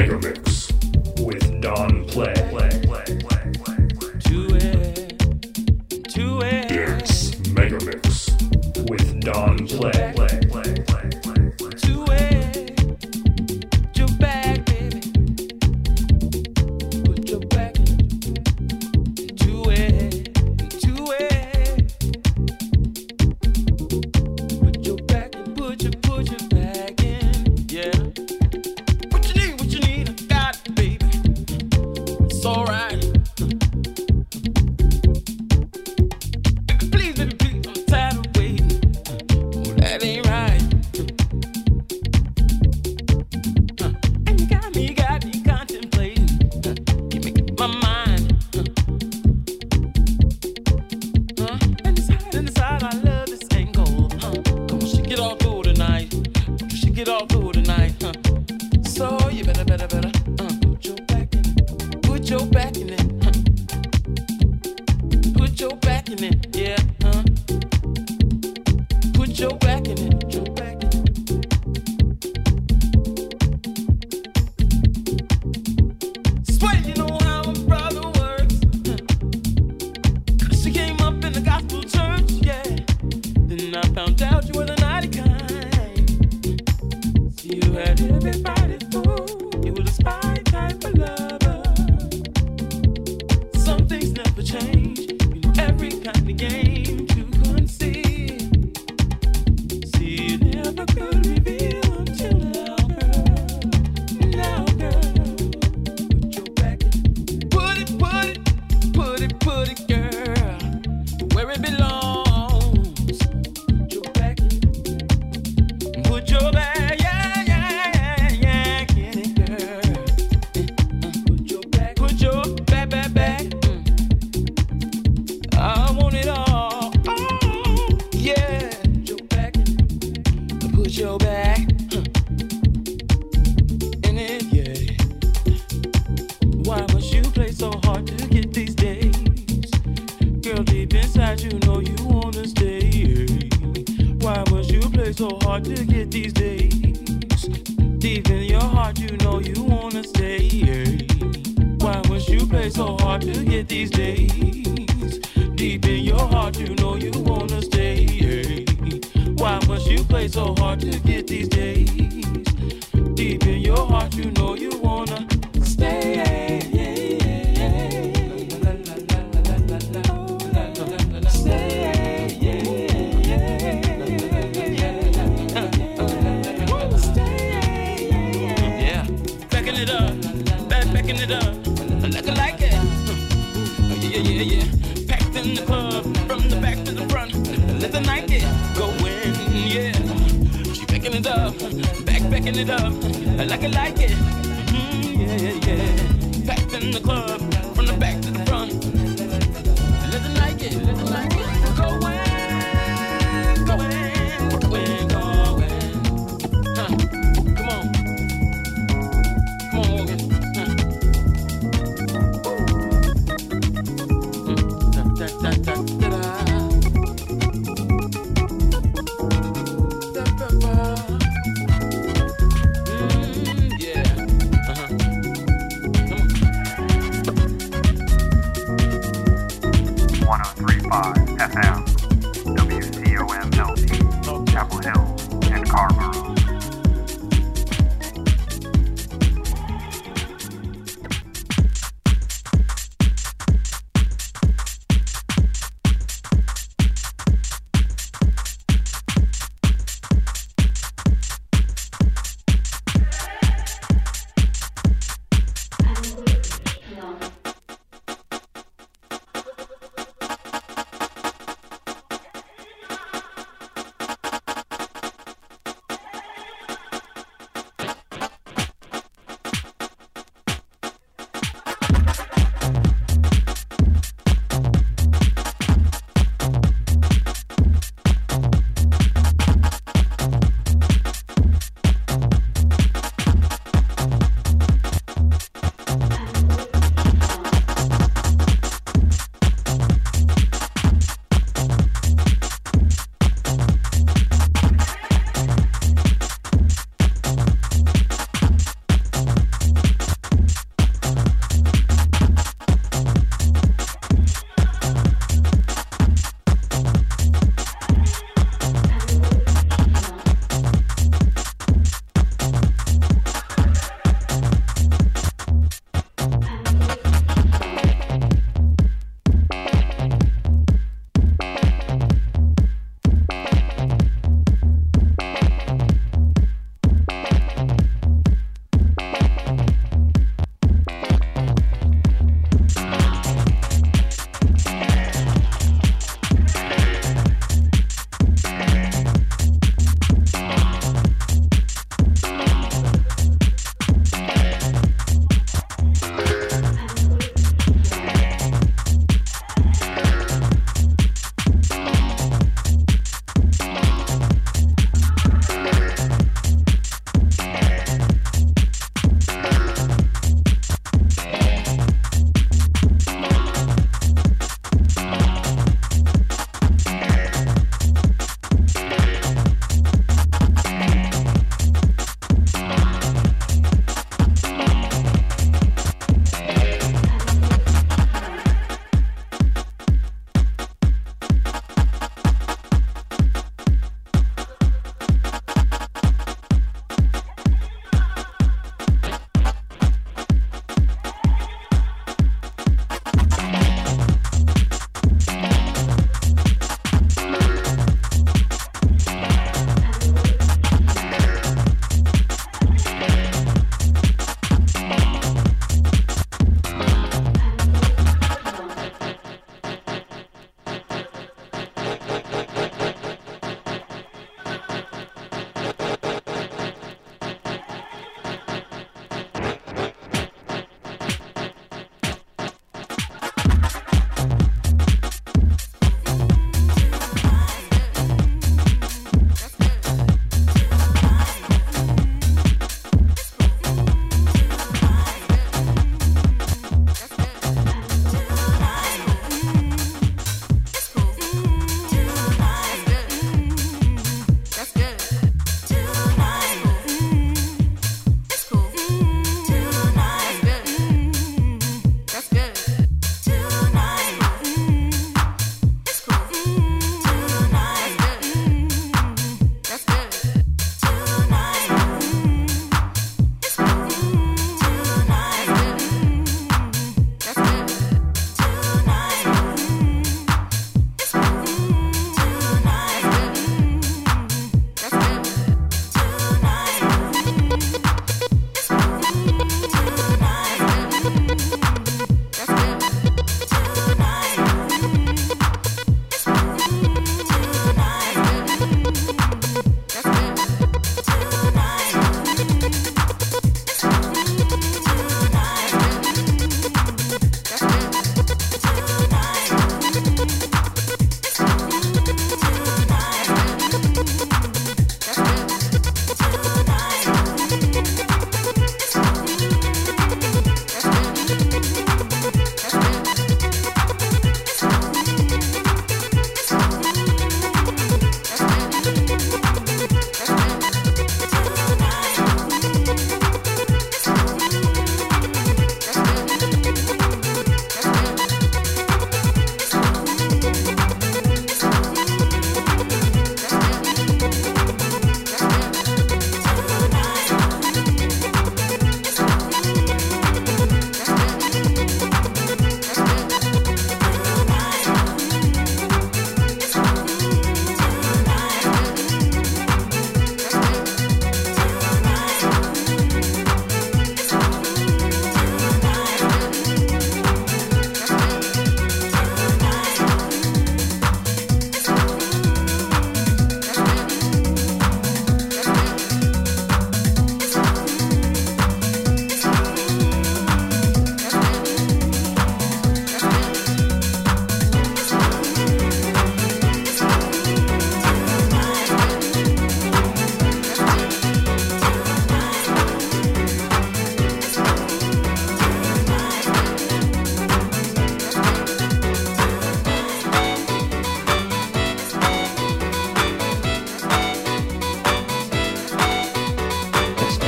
make of it.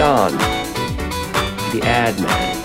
Don, the ad man.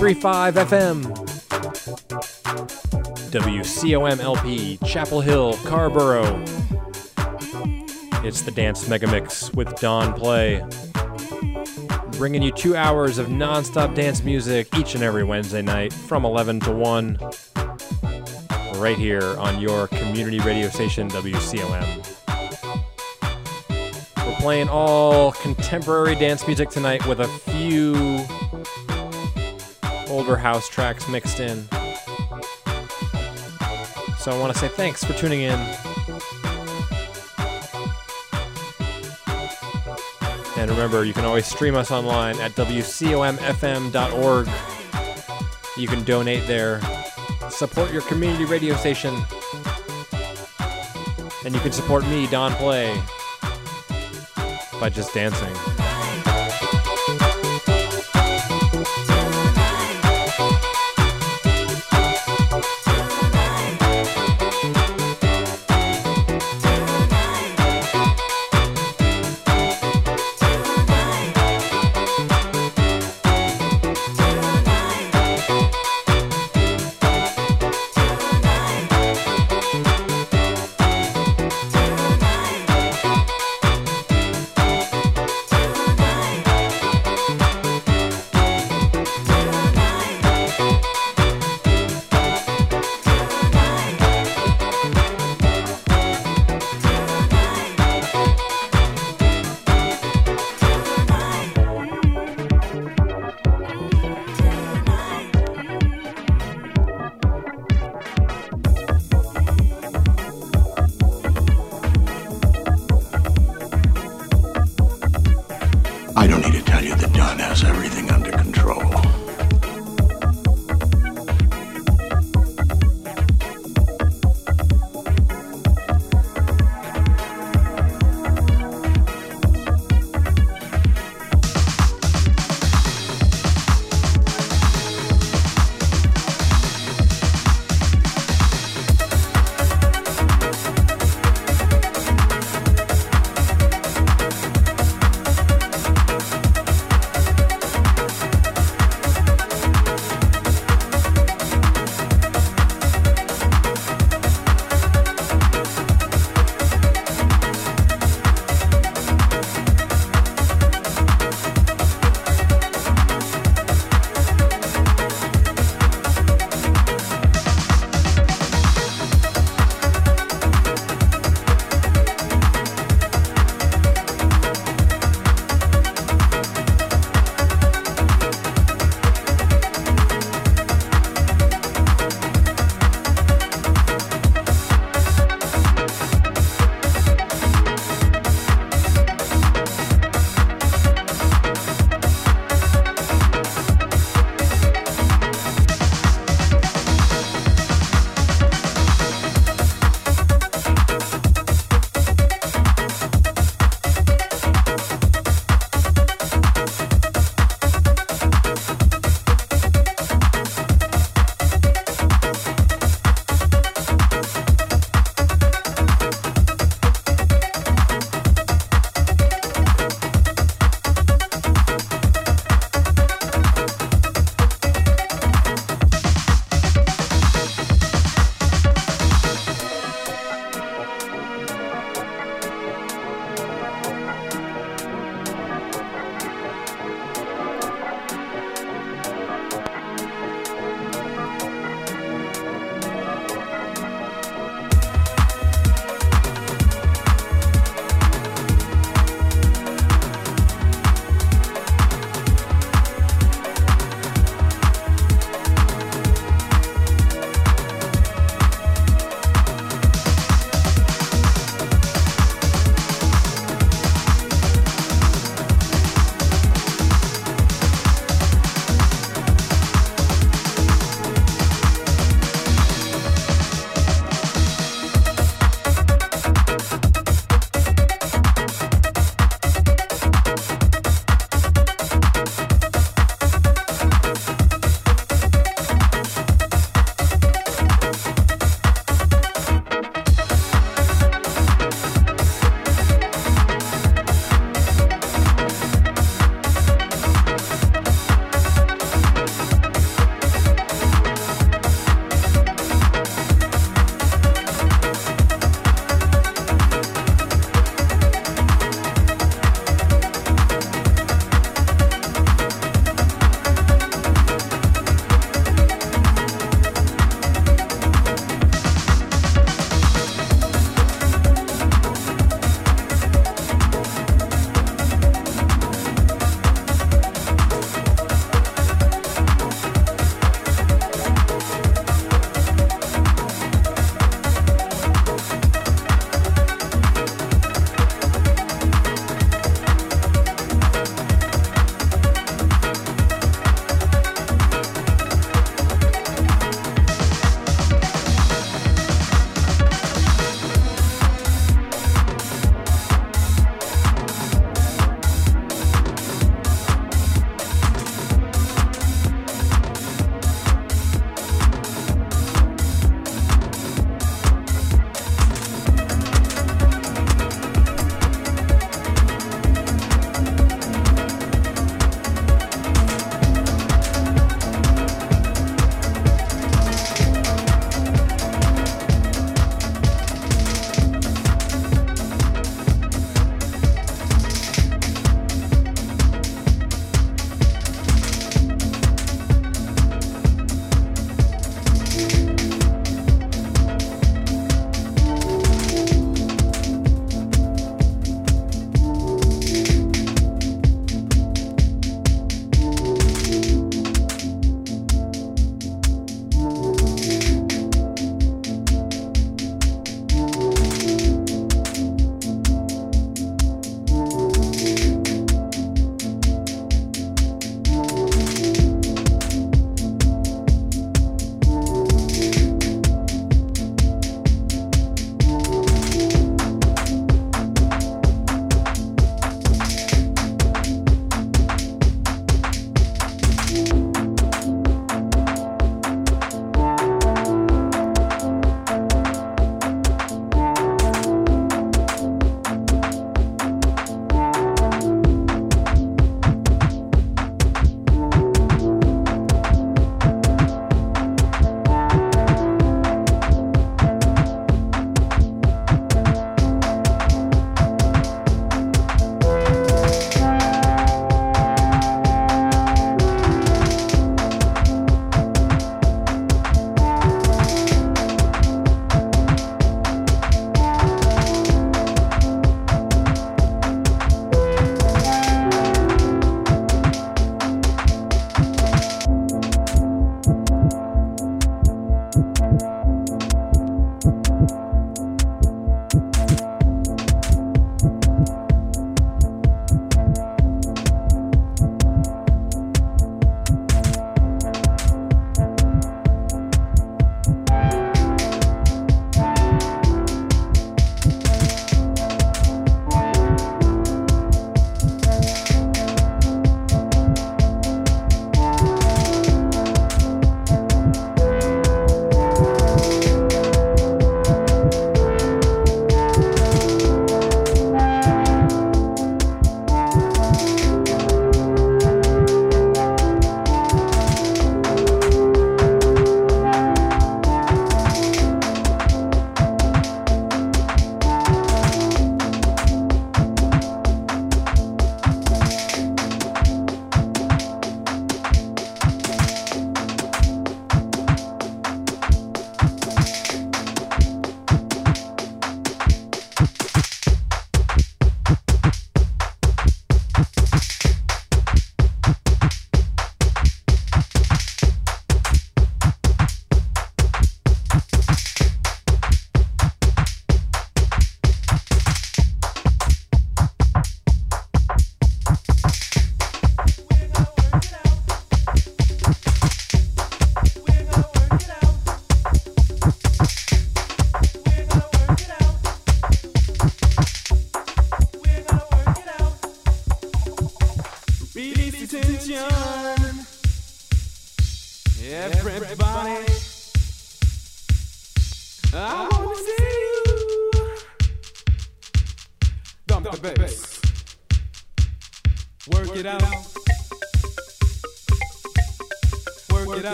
One zero three five FM. WCOM LP, Chapel Hill, Carrboro. It's the Dance Megamix with Don Play. Bringing you two hours of non-stop dance music each and every Wednesday night from 11 to 1. Right here on your community radio station, WCOM. We're playing all contemporary dance music tonight with a few house tracks mixed in. So I want to say thanks for tuning in. And remember, you can always stream us online at WCOMFM.org. You can donate there, support your community radio station, and you can support me, Don Play, by just dancing.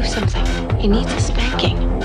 Do something. He needs a spanking.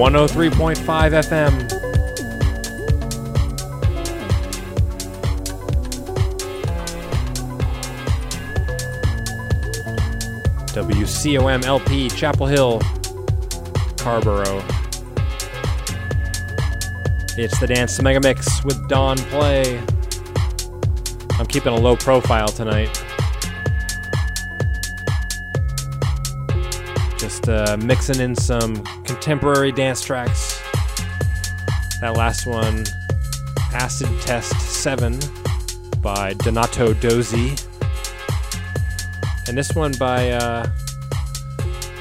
103.5 FM. WCOM LP, Chapel Hill, Carrboro. It's the Dance Mega Mix with Dawn Play. I'm keeping a low profile tonight. Just uh, mixing in some contemporary dance tracks. That last one, Acid Test 7 by Donato Dozzi. And this one by uh,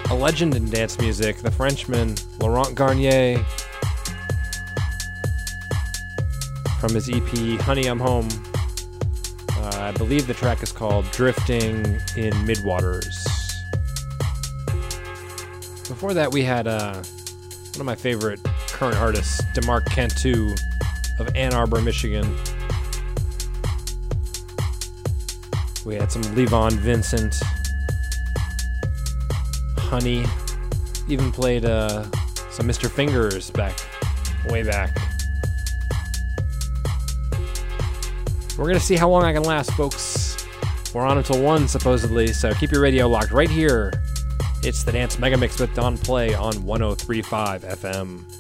a legend in dance music, the Frenchman Laurent Garnier. From his EP Honey I'm Home. Uh, I believe the track is called Drifting in Midwaters. Before that, we had uh, one of my favorite current artists, DeMarc Cantu of Ann Arbor, Michigan. We had some Levon Vincent, Honey, even played uh, some Mr. Fingers back, way back. We're gonna see how long I can last, folks. We're on until 1, supposedly, so keep your radio locked right here. It's the Dance Megamix with Don Play on 1035 FM.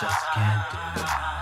Just can't deny.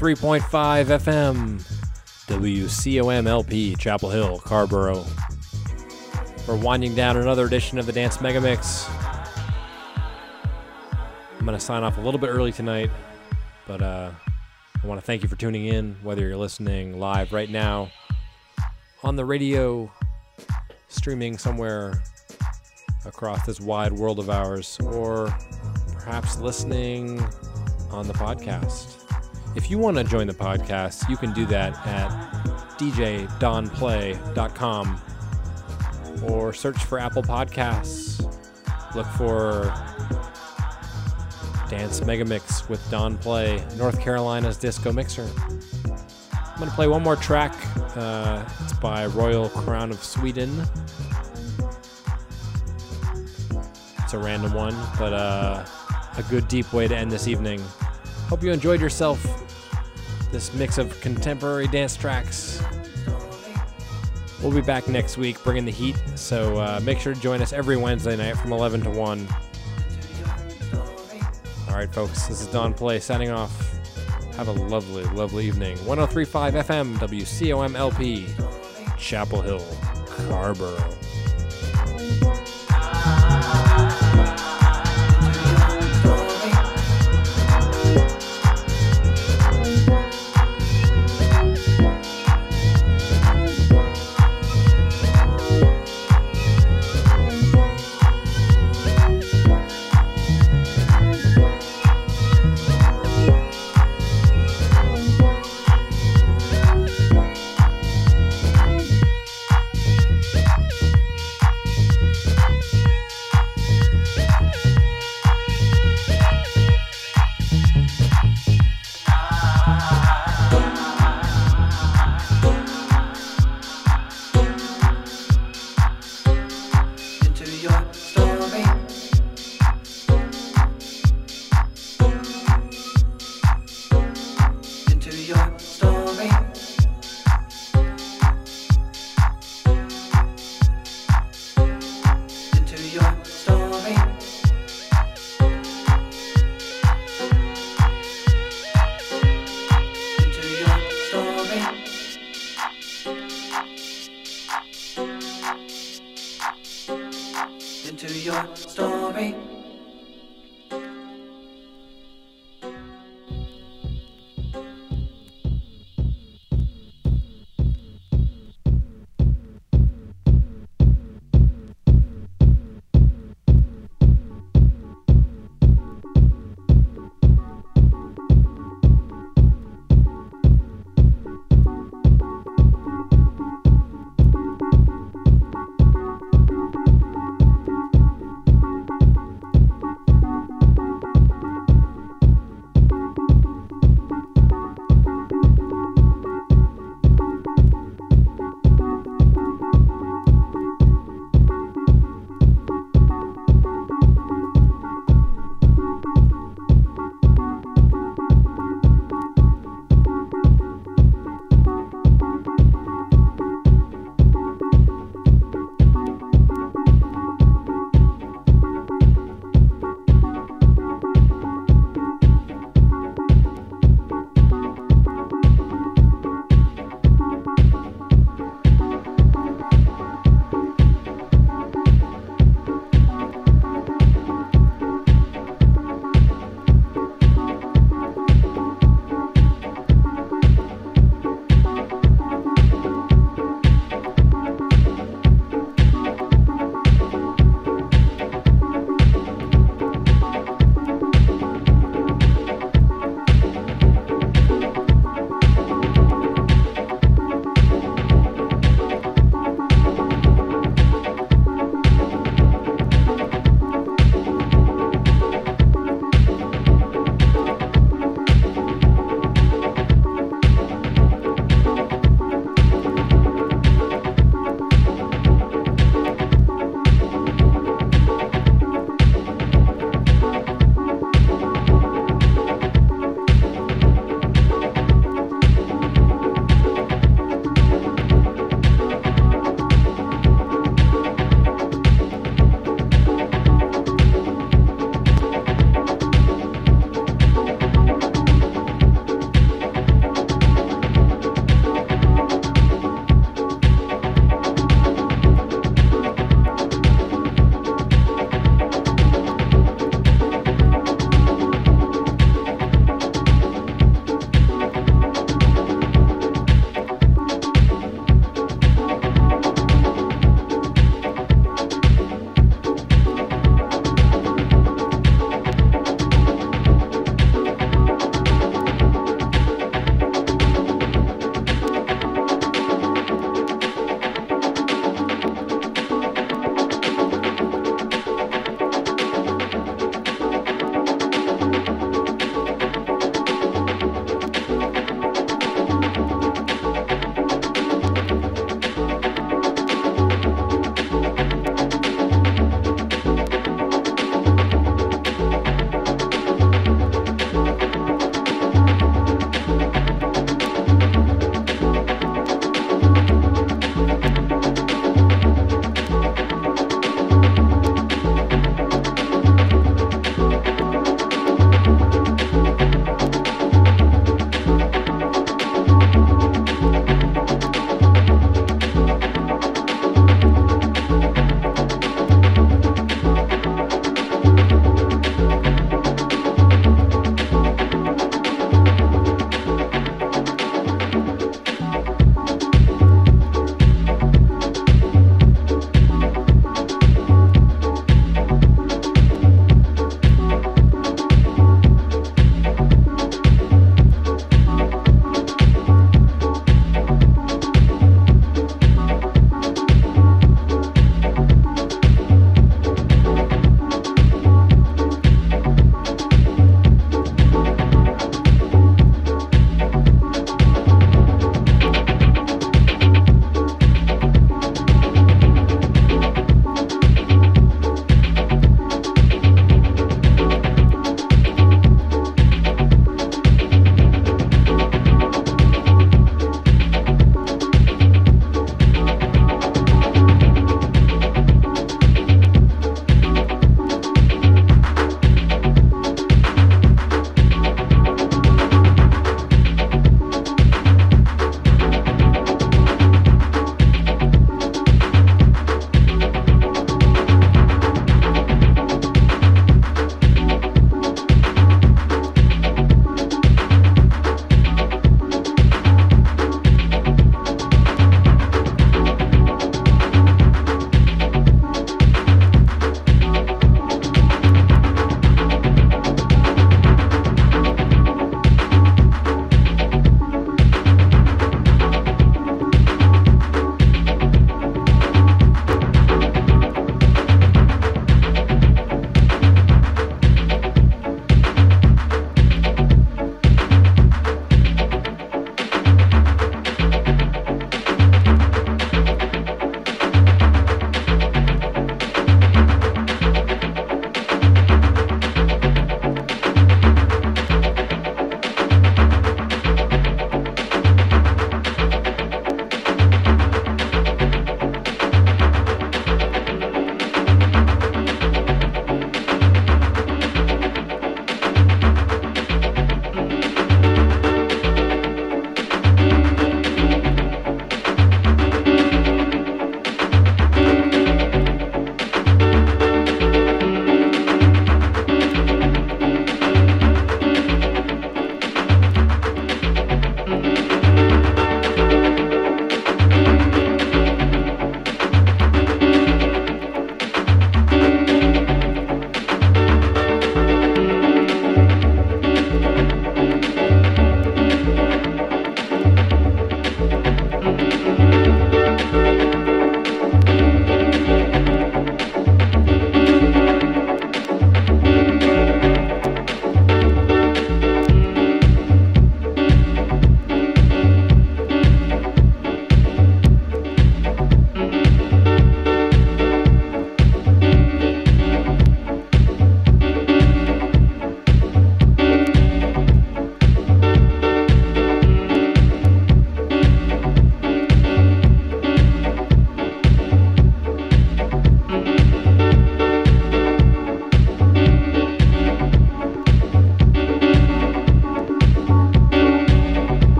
103.5 FM, WCOMLP, Chapel Hill, Carrboro. We're winding down another edition of the Dance Mega Mix. I'm going to sign off a little bit early tonight, but uh, I want to thank you for tuning in, whether you're listening live right now on the radio, streaming somewhere across this wide world of ours, or perhaps listening on the podcast. If you want to join the podcast, you can do that at djdonplay.com or search for Apple Podcasts. Look for Dance Mega Mix with Don Play, North Carolina's disco mixer. I'm going to play one more track. Uh, it's by Royal Crown of Sweden. It's a random one, but uh, a good deep way to end this evening. Hope you enjoyed yourself. This mix of contemporary dance tracks. We'll be back next week bringing the heat, so uh, make sure to join us every Wednesday night from 11 to 1. All right, folks, this is Don Play signing off. Have a lovely, lovely evening. 1035 FM, WCOM LP, Chapel Hill, Carrboro.